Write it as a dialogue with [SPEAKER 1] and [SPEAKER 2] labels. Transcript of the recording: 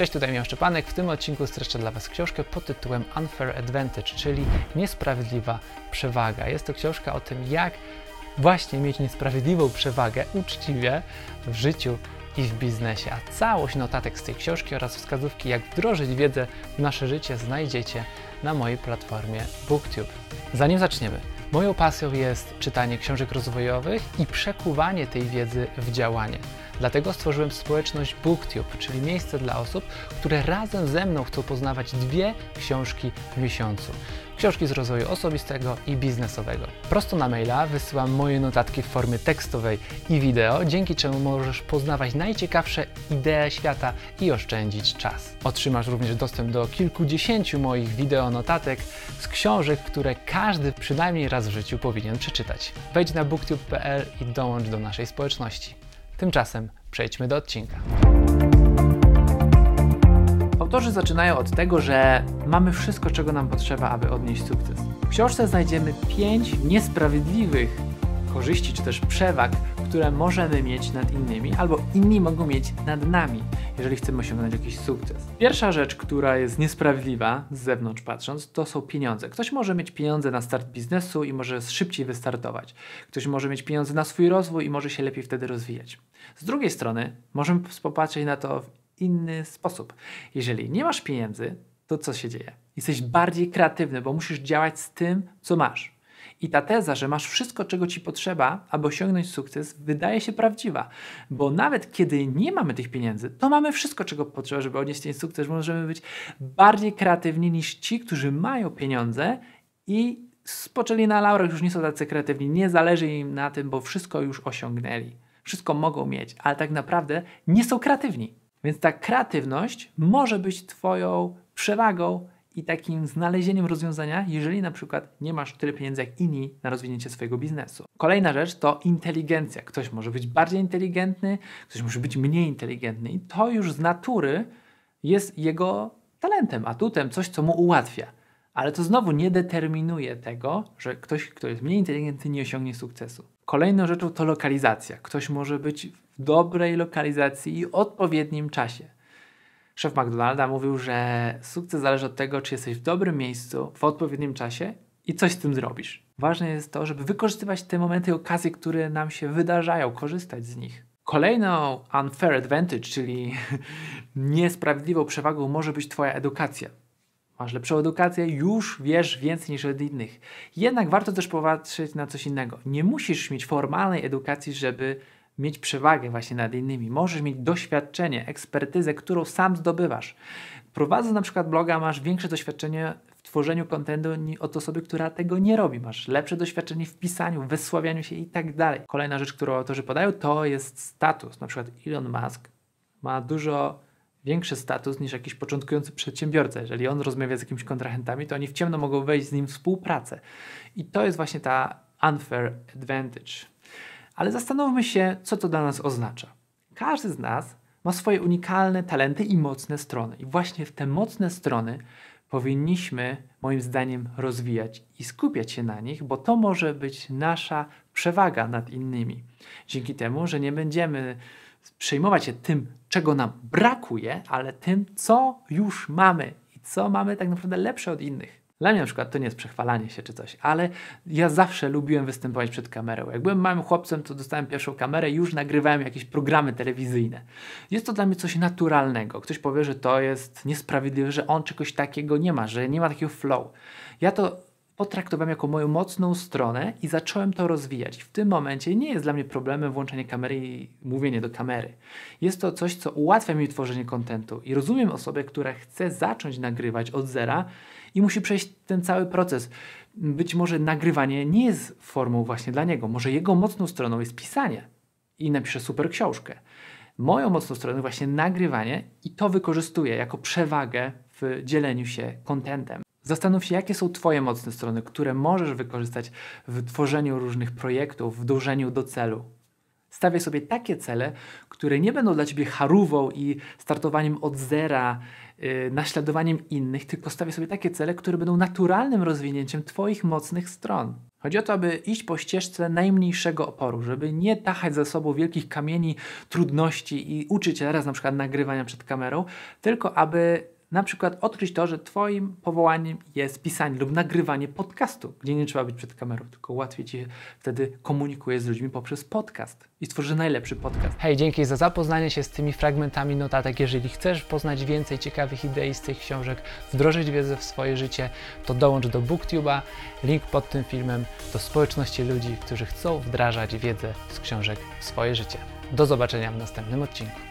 [SPEAKER 1] Cześć, tutaj Miał Szczepanek. W tym odcinku streszczę dla Was książkę pod tytułem Unfair Advantage, czyli Niesprawiedliwa Przewaga. Jest to książka o tym, jak właśnie mieć niesprawiedliwą przewagę uczciwie w życiu i w biznesie. A całość notatek z tej książki oraz wskazówki, jak wdrożyć wiedzę w nasze życie, znajdziecie na mojej platformie BookTube. Zanim zaczniemy, moją pasją jest czytanie książek rozwojowych i przekuwanie tej wiedzy w działanie. Dlatego stworzyłem społeczność BookTube, czyli miejsce dla osób, które razem ze mną chcą poznawać dwie książki w miesiącu. Książki z rozwoju osobistego i biznesowego. Prosto na maila wysyłam moje notatki w formie tekstowej i wideo, dzięki czemu możesz poznawać najciekawsze idee świata i oszczędzić czas. Otrzymasz również dostęp do kilkudziesięciu moich wideo notatek z książek, które każdy przynajmniej raz w życiu powinien przeczytać. Wejdź na booktube.pl i dołącz do naszej społeczności. Tymczasem przejdźmy do odcinka. Autorzy zaczynają od tego, że mamy wszystko, czego nam potrzeba, aby odnieść sukces. W książce znajdziemy pięć niesprawiedliwych korzyści czy też przewag, które możemy mieć nad innymi, albo inni mogą mieć nad nami, jeżeli chcemy osiągnąć jakiś sukces. Pierwsza rzecz, która jest niesprawiedliwa z zewnątrz patrząc, to są pieniądze. Ktoś może mieć pieniądze na start biznesu i może szybciej wystartować. Ktoś może mieć pieniądze na swój rozwój i może się lepiej wtedy rozwijać. Z drugiej strony, możemy popatrzeć na to w inny sposób. Jeżeli nie masz pieniędzy, to co się dzieje? Jesteś bardziej kreatywny, bo musisz działać z tym, co masz. I ta teza, że masz wszystko, czego ci potrzeba, aby osiągnąć sukces, wydaje się prawdziwa, bo nawet kiedy nie mamy tych pieniędzy, to mamy wszystko, czego potrzeba, żeby odnieść ten sukces. Możemy być bardziej kreatywni niż ci, którzy mają pieniądze i spoczęli na laurach, już nie są tacy kreatywni, nie zależy im na tym, bo wszystko już osiągnęli. Wszystko mogą mieć, ale tak naprawdę nie są kreatywni. Więc ta kreatywność może być Twoją przewagą i takim znalezieniem rozwiązania, jeżeli na przykład nie masz tyle pieniędzy jak inni na rozwinięcie swojego biznesu. Kolejna rzecz to inteligencja. Ktoś może być bardziej inteligentny, ktoś może być mniej inteligentny i to już z natury jest jego talentem, atutem, coś, co mu ułatwia. Ale to znowu nie determinuje tego, że ktoś, kto jest mniej inteligentny, nie osiągnie sukcesu. Kolejną rzeczą to lokalizacja. Ktoś może być w dobrej lokalizacji i odpowiednim czasie. Szef McDonalda mówił, że sukces zależy od tego, czy jesteś w dobrym miejscu, w odpowiednim czasie i coś z tym zrobisz. Ważne jest to, żeby wykorzystywać te momenty i okazje, które nam się wydarzają, korzystać z nich. Kolejną unfair advantage, czyli niesprawiedliwą przewagą może być Twoja edukacja. Masz lepszą edukację, już wiesz więcej niż od innych. Jednak warto też popatrzeć na coś innego. Nie musisz mieć formalnej edukacji, żeby mieć przewagę właśnie nad innymi. Możesz mieć doświadczenie, ekspertyzę, którą sam zdobywasz. Prowadząc na przykład bloga, masz większe doświadczenie w tworzeniu kontentu od osoby, która tego nie robi. Masz lepsze doświadczenie w pisaniu, wysławianiu się i tak dalej. Kolejna rzecz, którą autorzy podają, to jest status. Na przykład Elon Musk ma dużo większy status niż jakiś początkujący przedsiębiorca. Jeżeli on rozmawia z jakimiś kontrahentami, to oni w ciemno mogą wejść z nim w współpracę. I to jest właśnie ta unfair advantage. Ale zastanówmy się, co to dla nas oznacza. Każdy z nas ma swoje unikalne talenty i mocne strony. I właśnie w te mocne strony powinniśmy, moim zdaniem, rozwijać i skupiać się na nich, bo to może być nasza przewaga nad innymi. Dzięki temu, że nie będziemy przejmować się tym, czego nam brakuje, ale tym, co już mamy i co mamy tak naprawdę lepsze od innych. Dla mnie na przykład to nie jest przechwalanie się czy coś, ale ja zawsze lubiłem występować przed kamerą. Jak byłem małym chłopcem, to dostałem pierwszą kamerę i już nagrywałem jakieś programy telewizyjne. Jest to dla mnie coś naturalnego. Ktoś powie, że to jest niesprawiedliwe, że on czegoś takiego nie ma, że nie ma takiego flow. Ja to potraktowałem jako moją mocną stronę i zacząłem to rozwijać. W tym momencie nie jest dla mnie problemem włączenie kamery i mówienie do kamery. Jest to coś, co ułatwia mi tworzenie kontentu i rozumiem osobę, która chce zacząć nagrywać od zera i musi przejść ten cały proces. Być może nagrywanie nie jest formą właśnie dla niego. Może jego mocną stroną jest pisanie i napisze super książkę. Moją mocną stroną właśnie nagrywanie i to wykorzystuję jako przewagę w dzieleniu się kontentem. Zastanów się, jakie są Twoje mocne strony, które możesz wykorzystać w tworzeniu różnych projektów, w dążeniu do celu. Stawiaj sobie takie cele, które nie będą dla Ciebie harówą i startowaniem od zera, yy, naśladowaniem innych, tylko stawiaj sobie takie cele, które będą naturalnym rozwinięciem Twoich mocnych stron. Chodzi o to, aby iść po ścieżce najmniejszego oporu, żeby nie tachać za sobą wielkich kamieni, trudności i uczyć się teraz na przykład nagrywania przed kamerą, tylko aby na przykład odkryć to, że Twoim powołaniem jest pisanie lub nagrywanie podcastu, gdzie nie trzeba być przed kamerą, tylko łatwiej Ci wtedy komunikuje z ludźmi poprzez podcast i stworzy najlepszy podcast. Hej, dzięki za zapoznanie się z tymi fragmentami notatek. Jeżeli chcesz poznać więcej ciekawych idei z tych książek, wdrożyć wiedzę w swoje życie, to dołącz do BookTube'a, link pod tym filmem, do społeczności ludzi, którzy chcą wdrażać wiedzę z książek w swoje życie. Do zobaczenia w następnym odcinku.